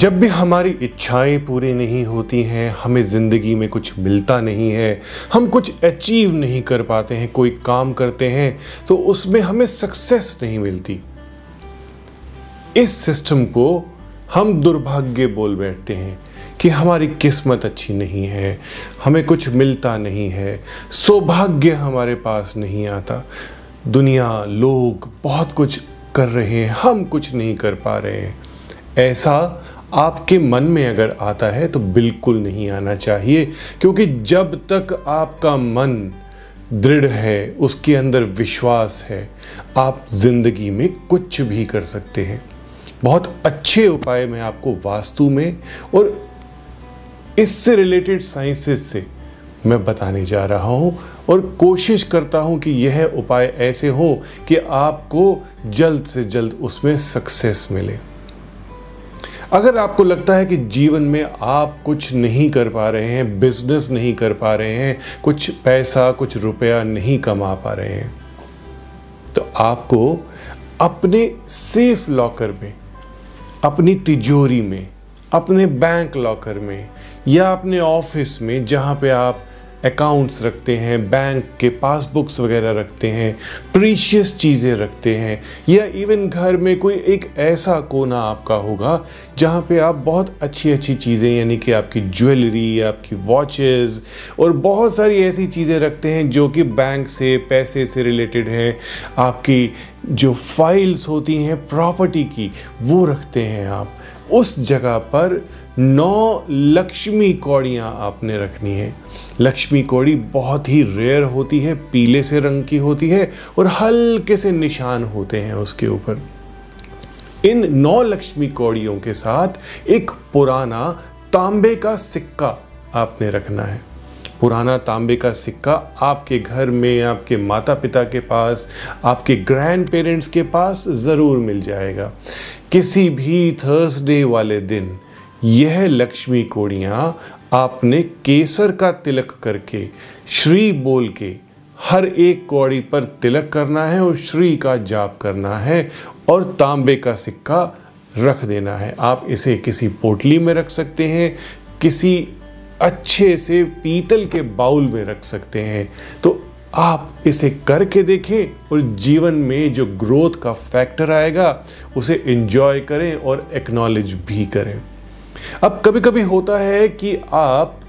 जब भी हमारी इच्छाएँ पूरी नहीं होती हैं, हमें ज़िंदगी में कुछ मिलता नहीं है, हम कुछ अचीव नहीं कर पाते हैं, कोई काम करते हैं तो उसमें हमें सक्सेस नहीं मिलती। इस सिस्टम को हम दुर्भाग्य बोल बैठते हैं कि हमारी किस्मत अच्छी नहीं है, हमें कुछ मिलता नहीं है, सौभाग्य हमारे पास नहीं आता। दुनिया, लोग बहुत कुछ कर रहे हैं, हम कुछ नहीं कर पा रहे हैं। ऐसा आपके मन में अगर आता है तो बिल्कुल नहीं आना चाहिए, क्योंकि जब तक आपका मन दृढ़ है, उसके अंदर विश्वास है, आप ज़िंदगी में कुछ भी कर सकते हैं। बहुत अच्छे उपाय मैं आपको वास्तु में और इससे रिलेटेड साइंसेस से मैं बताने जा रहा हूँ और कोशिश करता हूँ कि यह उपाय ऐसे हो कि आपको जल्द से जल्द उसमें सक्सेस मिले। अगर आपको लगता है कि जीवन में आप कुछ नहीं कर पा रहे हैं बिज़नेस नहीं कर पा रहे हैं, कुछ पैसा, कुछ रुपया नहीं कमा पा रहे हैं तो आपको अपने सेफ़ लॉकर में, अपनी तिजोरी में, अपने बैंक लॉकर में या अपने ऑफ़िस में जहाँ पे आप अकाउंट्स रखते हैं बैंक के पासबुक्स वगैरह रखते हैं प्रीशियस चीज़ें रखते हैं, या इवन घर में कोई एक ऐसा कोना आपका होगा जहाँ पे आप बहुत अच्छी अच्छी चीज़ें, यानी कि आपकी ज्वेलरी आपकी वॉचेस और बहुत सारी ऐसी चीज़ें रखते हैं जो कि बैंक से, पैसे से रिलेटेड हैं। आपकी जो फाइल्स होती हैं प्रॉपर्टी की, वो रखते हैं आप। उस जगह पर नौ लक्ष्मी कौड़ियाँ आपने रखनी है। लक्ष्मी कौड़ी बहुत ही रेयर होती है, पीले से रंग की होती है और हल्के से निशान होते हैं उसके ऊपर। इन नौ लक्ष्मी कौड़ियों के साथ एक पुराना तांबे का सिक्का आपने रखना है। पुराना तांबे का सिक्का आपके घर में, आपके माता पिता के पास, आपके ग्रैंड पेरेंट्स के पास ज़रूर मिल जाएगा। किसी भी थर्सडे वाले दिन, यह लक्ष्मी कोड़ियाँ आपने केसर का तिलक करके, श्री बोल के, हर एक कौड़ी पर तिलक करना है और श्री का जाप करना है और तांबे का सिक्का रख देना है। आप इसे किसी पोटली में रख सकते हैं, किसी अच्छे से पीतल के बाउल में रख सकते हैं। तो आप इसे करके देखें और जीवन में जो ग्रोथ का फैक्टर आएगा, उसे एंजॉय करें और एक्नॉलेज भी करें। अब कभी कभी होता है कि आप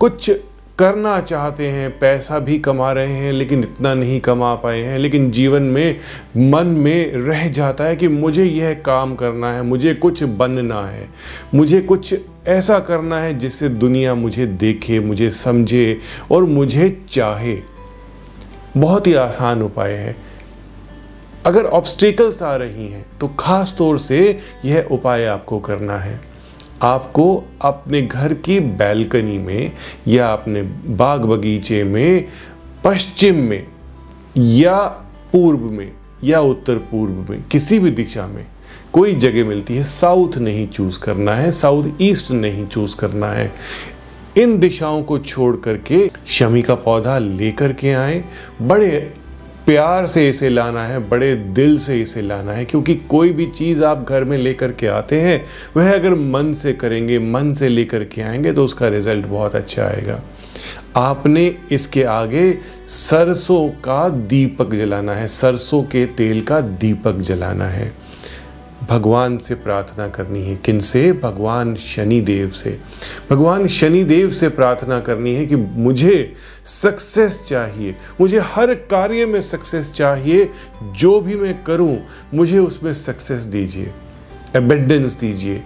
कुछ करना चाहते हैं, पैसा भी कमा रहे हैं, लेकिन इतना नहीं कमा पाए हैं, लेकिन जीवन में, मन में रह जाता है कि मुझे यह काम करना है, मुझे कुछ बनना है, मुझे कुछ ऐसा करना है जिससे दुनिया मुझे देखे, मुझे समझे और मुझे चाहे। बहुत ही आसान उपाय है। अगर ऑब्स्टेकल्स आ रही हैं तो खास तौर से यह उपाय आपको करना है। आपको अपने घर की बैल्कनी में या अपने बाग बगीचे में, पश्चिम में या पूर्व में या उत्तर पूर्व में, किसी भी दिशा में, कोई जगह मिलती है, साउथ नहीं चूज़ करना है, साउथ ईस्ट नहीं चूज़ करना है। इन दिशाओं को छोड़ करके शमी का पौधा लेकर के आए। बड़े प्यार से इसे लाना है, बड़े दिल से इसे लाना है, क्योंकि कोई भी चीज़ आप घर में लेकर के आते हैं, वह अगर मन से करेंगे, मन से लेकर के आएँगे तो उसका रिज़ल्ट बहुत अच्छा आएगा। आपने इसके आगे सरसों का दीपक जलाना है, सरसों के तेल का दीपक जलाना है। भगवान से प्रार्थना करनी है। किन से? भगवान शनि देव से। भगवान शनि देव से प्रार्थना करनी है कि मुझे सक्सेस चाहिए। मुझे हर कार्य में सक्सेस चाहिए। जो भी मैं करूँ, मुझे उसमें सक्सेस दीजिए। एबेंडेंस दीजिए।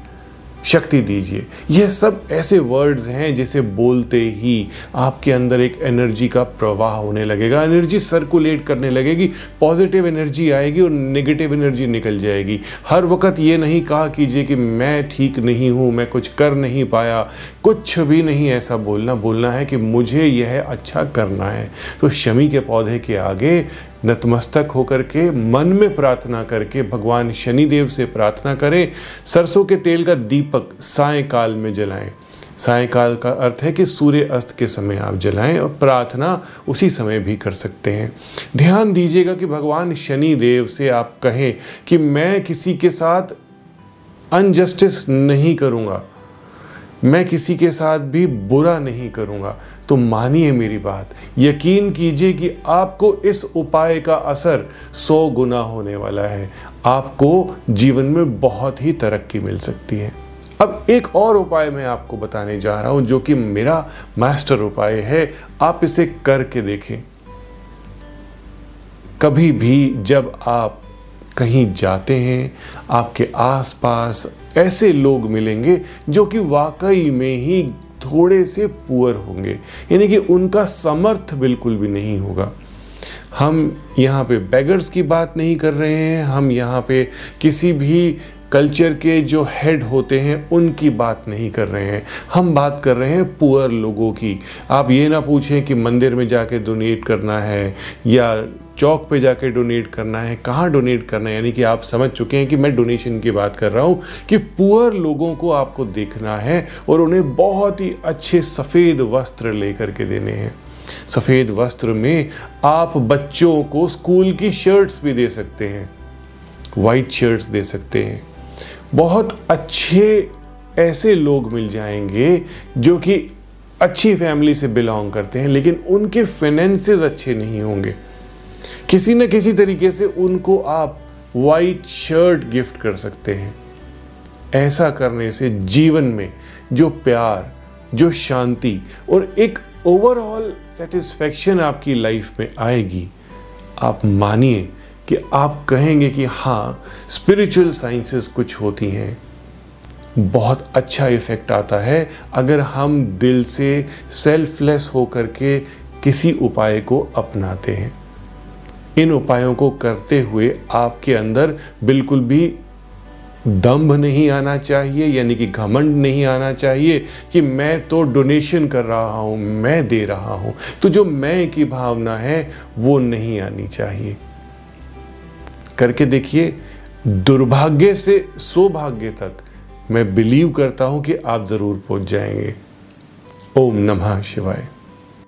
शक्ति दीजिए। यह सब ऐसे वर्ड्स हैं जिसे बोलते ही आपके अंदर एक एनर्जी का प्रवाह होने लगेगा। एनर्जी सर्कुलेट करने लगेगी पॉजिटिव एनर्जी आएगी और नेगेटिव एनर्जी निकल जाएगी। हर वक्त ये नहीं कहा कीजिए कि मैं ठीक नहीं हूँ, मैं कुछ कर नहीं पाया। कुछ भी नहीं ऐसा बोलना। बोलना है कि मुझे यह अच्छा करना है। तो शमी के पौधे के आगे नतमस्तक होकर के, मन में प्रार्थना करके, भगवान शनिदेव से प्रार्थना करें। सरसों के तेल का दीपक सायकाल में जलाएँ। सायकाल का अर्थ है कि सूर्य अस्त के समय आप जलाएँ और प्रार्थना उसी समय भी कर सकते हैं। ध्यान दीजिएगा कि भगवान शनि देव से आप कहें कि मैं किसी के साथ अनजस्टिस नहीं करूँगा। मैं किसी के साथ भी बुरा नहीं करूँगा। तो मानिए मेरी बात। यकीन कीजिए कि आपको इस उपाय का असर सौ गुना होने वाला है। आपको जीवन में बहुत ही तरक्की मिल सकती है। अब एक और उपाय मैं आपको बताने जा रहा हूँ, जो कि मेरा मास्टर उपाय है। आप इसे करके देखें। कभी भी जब आप कहीं जाते हैं, आपके आसपास ऐसे लोग मिलेंगे जो कि वाकई में ही थोड़े से पुअर होंगे। यानी कि उनका समर्थ बिल्कुल भी नहीं होगा। हम यहाँ पे बेगर्स की बात नहीं कर रहे हैं। हम यहाँ पे किसी भी कल्चर के जो हेड होते हैं, उनकी बात नहीं कर रहे हैं। हम बात कर रहे हैं पुअर लोगों की। आप ये ना पूछें कि मंदिर में जाके डोनेट करना है या चौक पे जाके डोनेट करना है, कहाँ डोनेट करना है? यानी कि आप समझ चुके हैं कि मैं डोनेशन की बात कर रहा हूँ कि पुअर लोगों को आपको देखना है और उन्हें बहुत ही अच्छे सफ़ेद वस्त्र लेकर के देने हैं। सफ़ेद वस्त्र में आप बच्चों को स्कूल की शर्ट्स भी दे सकते हैं वाइट शर्ट्स दे सकते हैं। बहुत अच्छे ऐसे लोग मिल जाएँगे जो कि अच्छी फैमिली से बिलोंग करते हैं, लेकिन उनके फाइनेंसेस अच्छे नहीं होंगे। किसी न किसी तरीके से उनको आप वाइट शर्ट गिफ्ट कर सकते हैं। ऐसा करने से जीवन में जो प्यार, जो शांति और एक ओवरऑल सेटिस्फेक्शन आपकी लाइफ में आएगी, आप मानिए कि आप कहेंगे कि हाँ स्पिरिचुअल साइंसेस कुछ होती हैं। बहुत अच्छा इफ़ेक्ट आता है अगर हम दिल से सेल्फलेस होकर के किसी उपाय को अपनाते हैं। इन उपायों को करते हुए आपके अंदर बिल्कुल भी दम्भ नहीं आना चाहिए, यानी कि घमंड नहीं आना चाहिए कि मैं तो डोनेशन कर रहा हूँ, मैं दे रहा हूँ। तो जो मैं की भावना है, वो नहीं आनी चाहिए। करके देखिए, दुर्भाग्य से सौभाग्य तक मैं बिलीव करता हूँ कि आप ज़रूर पहुँच जाएँगे। ओम नमः शिवाय।